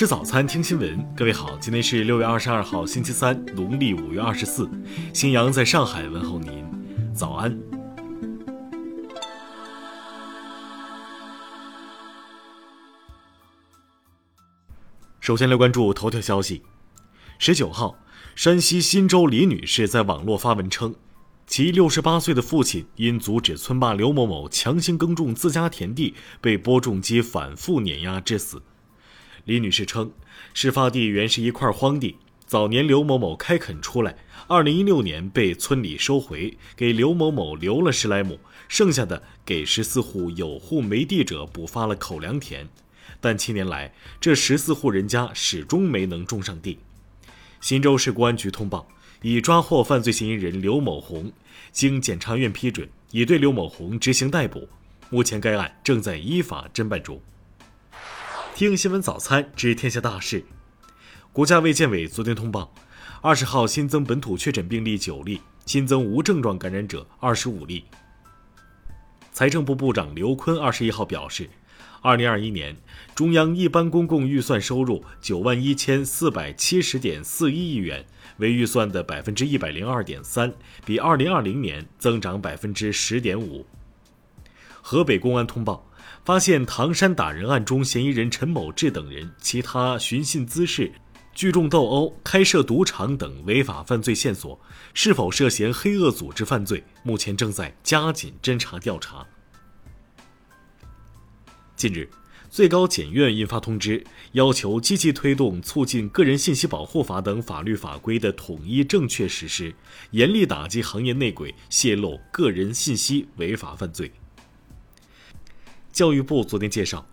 吃早餐，听新闻。各位好，今天是六月二十二号，星期三，农历五月二十四。新阳在上海问候您，早安。首先来关注头条消息。十九号，山西忻州李女士在网络发文称，其六十八岁的父亲因阻止村霸刘某某强行耕种自家田地，被播种机反复碾压致死。李女士称，事发地原是一块荒地，早年刘某某开垦出来，二零一六年被村里收回，给刘某某留了十来亩，剩下的给十四户有户没地者补发了口粮田，但七年来这十四户人家始终没能种上地。忻州市公安局通报，已抓获犯罪嫌疑人刘某红，经检察院批准，已对刘某红执行逮捕，目前该案正在依法侦办中。听新闻早餐知天下大事。国家卫健委昨天通报，二十号新增本土确诊病例九例，新增无症状感染者二十五例。财政部部长刘昆二十一号表示，二零二一年中央一般公共预算收入九万一千四百七十点四一亿元，为预算的百分之一百零二点三，比二零二零年增长百分之十点五。河北公安通报。发现唐山打人案中嫌疑人陈某志等人其他寻衅滋事、聚众斗殴、开设赌场等违法犯罪线索，是否涉嫌黑恶组织犯罪，目前正在加紧侦查调查。近日，最高检院印发通知，要求积极推动促进《个人信息保护法》等法律法规的统一正确实施，严厉打击行业内鬼泄露个人信息违法犯罪。教育部昨天介绍，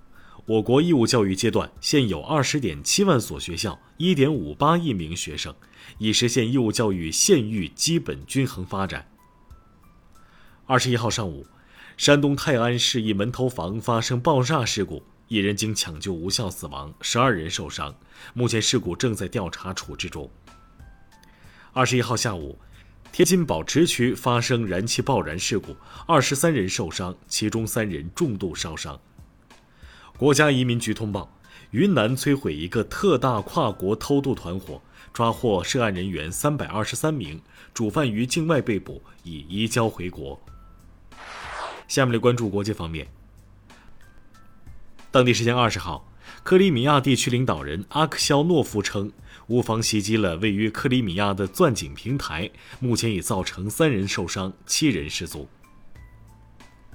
我国义务教育阶段现有二十点七万所学校，一点五八亿名学生，已实现义务教育县域基本均衡发展。二十一号上午，山东泰安市一门头房发生爆炸事故，一人经抢救无效死亡，十二人受伤，目前事故正在调查处置中。二十一号下午。天津宝池区发生燃气爆燃事故，二十三人受伤，其中三人重度烧伤。国家移民局通报，云南摧毁一个特大跨国偷渡团伙，抓获涉案人员三百二十三名，主犯于境外被捕，已移交回国。下面来关注国际方面。当地时间二十号。克里米亚地区领导人阿克肖诺夫称，乌方袭击了位于克里米亚的钻井平台，目前已造成三人受伤，七人失踪。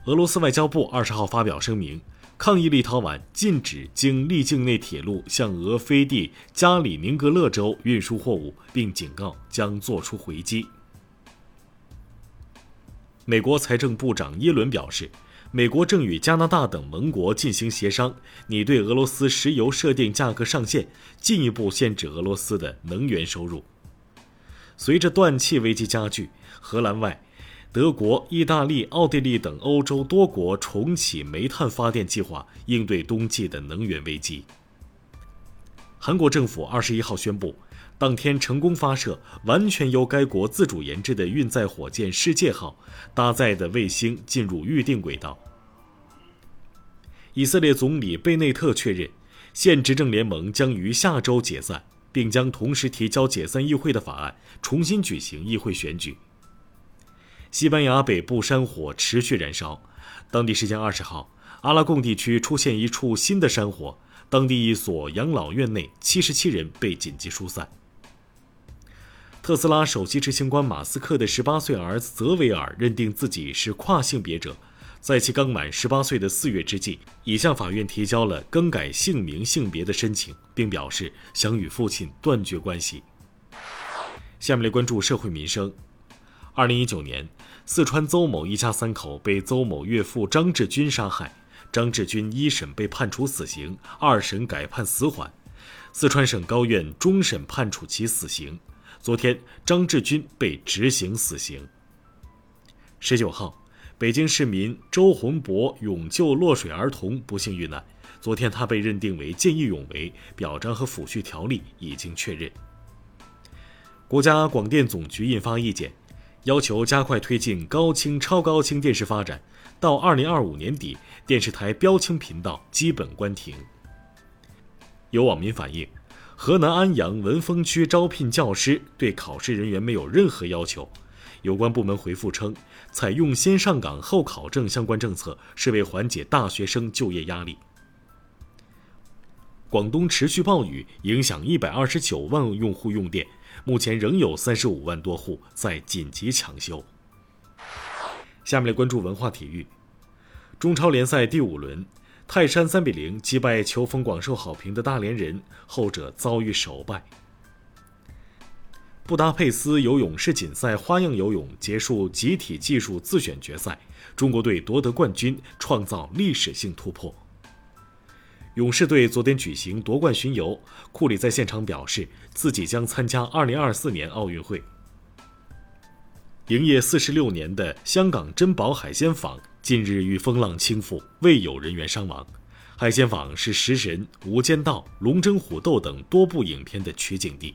俄罗斯外交部二十号发表声明，抗议立陶宛禁止经利境内铁路向俄飞地加里宁格勒州运输货物，并警告将做出回击。美国财政部长耶伦表示。美国正与加拿大等盟国进行协商，拟对俄罗斯石油设定价格上限，进一步限制俄罗斯的能源收入。随着断气危机加剧，荷兰外，德国、意大利、奥地利等欧洲多国重启煤炭发电计划，应对冬季的能源危机。韩国政府二十一号宣布。当天成功发射完全由该国自主研制的运载火箭“世界号”搭载的卫星进入预定轨道。以色列总理贝内特确认，现执政联盟将于下周解散，并将同时提交解散议会的法案，重新举行议会选举。西班牙北部山火持续燃烧，当地时间二十号，阿拉贡地区出现一处新的山火，当地一所养老院内七十七人被紧急疏散。特斯拉首席执行官马斯克的十八岁儿子泽维尔认定自己是跨性别者，在其刚满十八岁的四月之际，已向法院提交了更改姓名性别的申请，并表示想与父亲断绝关系。下面来关注社会民生。二零一九年，四川邹某一家三口被邹某岳父张志军杀害，张志军一审被判处死刑，二审改判死缓，四川省高院终审判处其死刑。昨天，张志军被执行死刑。十九号，北京市民周洪博勇救落水儿童不幸遇难，昨天他被认定为见义勇为，表彰和抚恤条例已经确认。国家广电总局印发意见，要求加快推进高清、超高清电视发展，到二零二五年底，电视台标清频道基本关停。有网民反映，河南安阳文峰区招聘教师对考试人员没有任何要求。有关部门回复称，采用先上岗后考证相关政策是为缓解大学生就业压力。广东持续暴雨影响一百二十九万用户用电，目前仍有三十五万多户在紧急抢修。下面来关注文化体育，中超联赛第五轮，泰山三比零击败球风广受好评的大连人，后者遭遇首败。布达佩斯游泳世锦赛花样游泳结束集体技术自选决赛，中国队夺得冠军，创造历史性突破。勇士队昨天举行夺冠巡游，库里在现场表示自己将参加2024年奥运会。营业四十六年的香港珍宝海鲜坊近日遇风浪倾覆，未有人员伤亡。海鲜坊是《食神》《无间道》《龙争虎斗》等多部影片的取景地。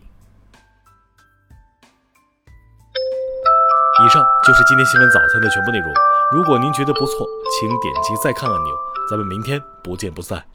以上就是今天新闻早餐的全部内容。如果您觉得不错，请点击再看按钮。咱们明天不见不散。